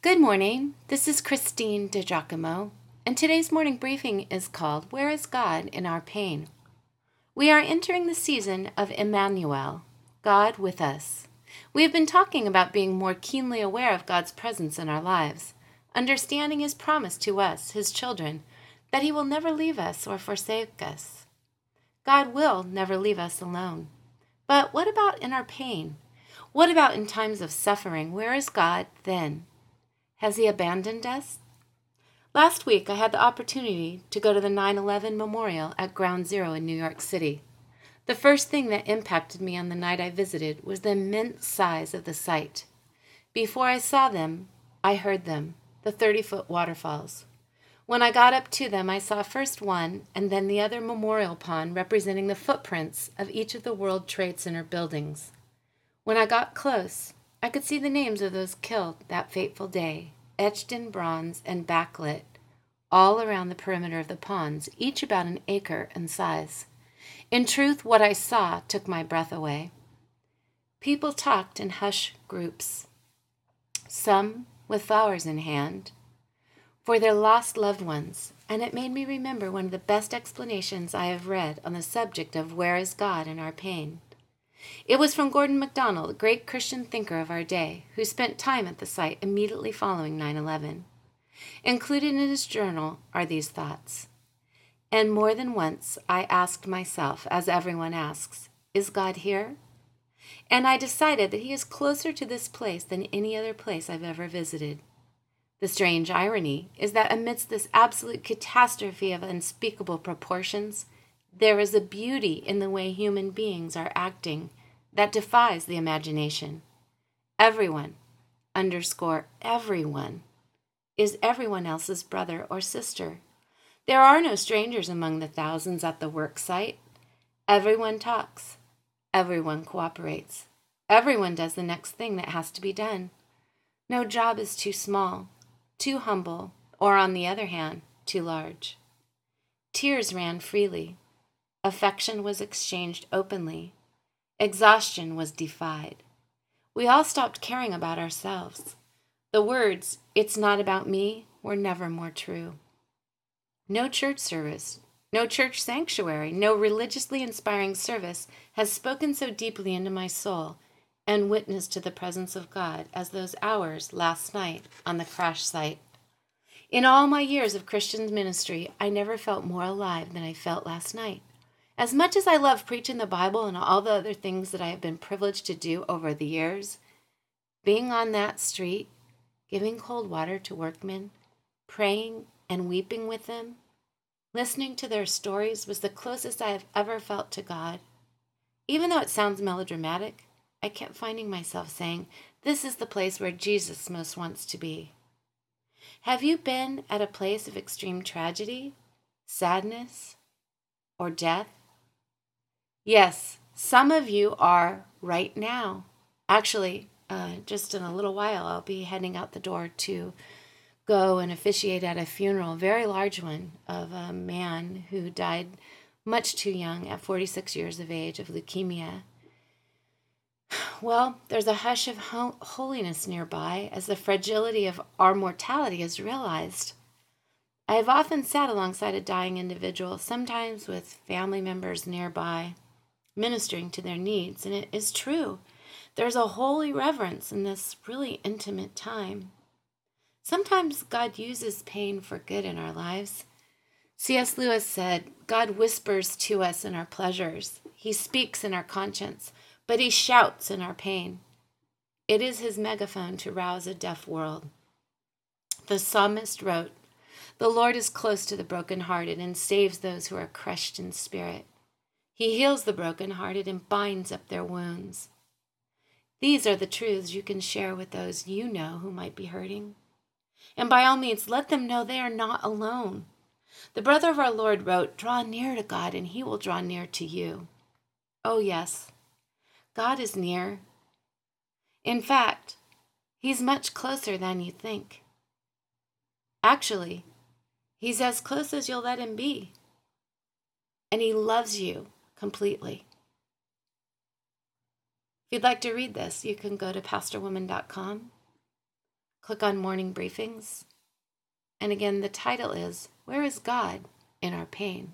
Good morning. This is Christine DiGiacomo, and today's morning briefing is called Where is God in Our Pain? We are entering the season of Emmanuel, God with us. We have been talking about being more keenly aware of God's presence in our lives, understanding His promise to us, His children, that He will never leave us or forsake us. God will never leave us alone. But what about in our pain? What about in times of suffering? Where is God then? Has he abandoned us? Last week, I had the opportunity to go to the 9 11 memorial at Ground Zero in New York City. The first thing that impacted me on the night I visited was the immense size of the site. Before I saw them, I heard them the 30 foot waterfalls. When I got up to them, I saw first one and then the other memorial pond representing the footprints of each of the World Trade Center buildings. When I got close, I could see the names of those killed that fateful day, etched in bronze and backlit, all around the perimeter of the ponds, each about an acre in size. In truth, what I saw took my breath away. People talked in hushed groups, some with flowers in hand, for their lost loved ones, and it made me remember one of the best explanations I have read on the subject of where is God in our pain. It was from Gordon MacDonald, a great Christian thinker of our day, who spent time at the site immediately following 9 11. Included in his journal are these thoughts. And more than once I asked myself, as everyone asks, Is God here? And I decided that he is closer to this place than any other place I've ever visited. The strange irony is that amidst this absolute catastrophe of unspeakable proportions, there is a beauty in the way human beings are acting that defies the imagination. Everyone, underscore everyone, is everyone else's brother or sister. There are no strangers among the thousands at the work site. Everyone talks. Everyone cooperates. Everyone does the next thing that has to be done. No job is too small, too humble, or on the other hand, too large. Tears ran freely. Affection was exchanged openly. Exhaustion was defied. We all stopped caring about ourselves. The words, it's not about me, were never more true. No church service, no church sanctuary, no religiously inspiring service has spoken so deeply into my soul and witnessed to the presence of God as those hours last night on the crash site. In all my years of Christian ministry, I never felt more alive than I felt last night. As much as I love preaching the Bible and all the other things that I have been privileged to do over the years, being on that street, giving cold water to workmen, praying and weeping with them, listening to their stories was the closest I have ever felt to God. Even though it sounds melodramatic, I kept finding myself saying, This is the place where Jesus most wants to be. Have you been at a place of extreme tragedy, sadness, or death? Yes, some of you are right now. Actually, uh, just in a little while, I'll be heading out the door to go and officiate at a funeral, a very large one, of a man who died much too young at 46 years of age of leukemia. Well, there's a hush of ho- holiness nearby as the fragility of our mortality is realized. I have often sat alongside a dying individual, sometimes with family members nearby ministering to their needs. And it is true. There's a holy reverence in this really intimate time. Sometimes God uses pain for good in our lives. C.S. Lewis said, God whispers to us in our pleasures. He speaks in our conscience, but he shouts in our pain. It is his megaphone to rouse a deaf world. The psalmist wrote, The Lord is close to the brokenhearted and saves those who are crushed in spirit. He heals the brokenhearted and binds up their wounds. These are the truths you can share with those you know who might be hurting. And by all means, let them know they are not alone. The brother of our Lord wrote, Draw near to God, and he will draw near to you. Oh, yes, God is near. In fact, he's much closer than you think. Actually, he's as close as you'll let him be. And he loves you completely. If you'd like to read this, you can go to pastorwoman.com, click on Morning Briefings. And again, the title is Where is God in Our Pain?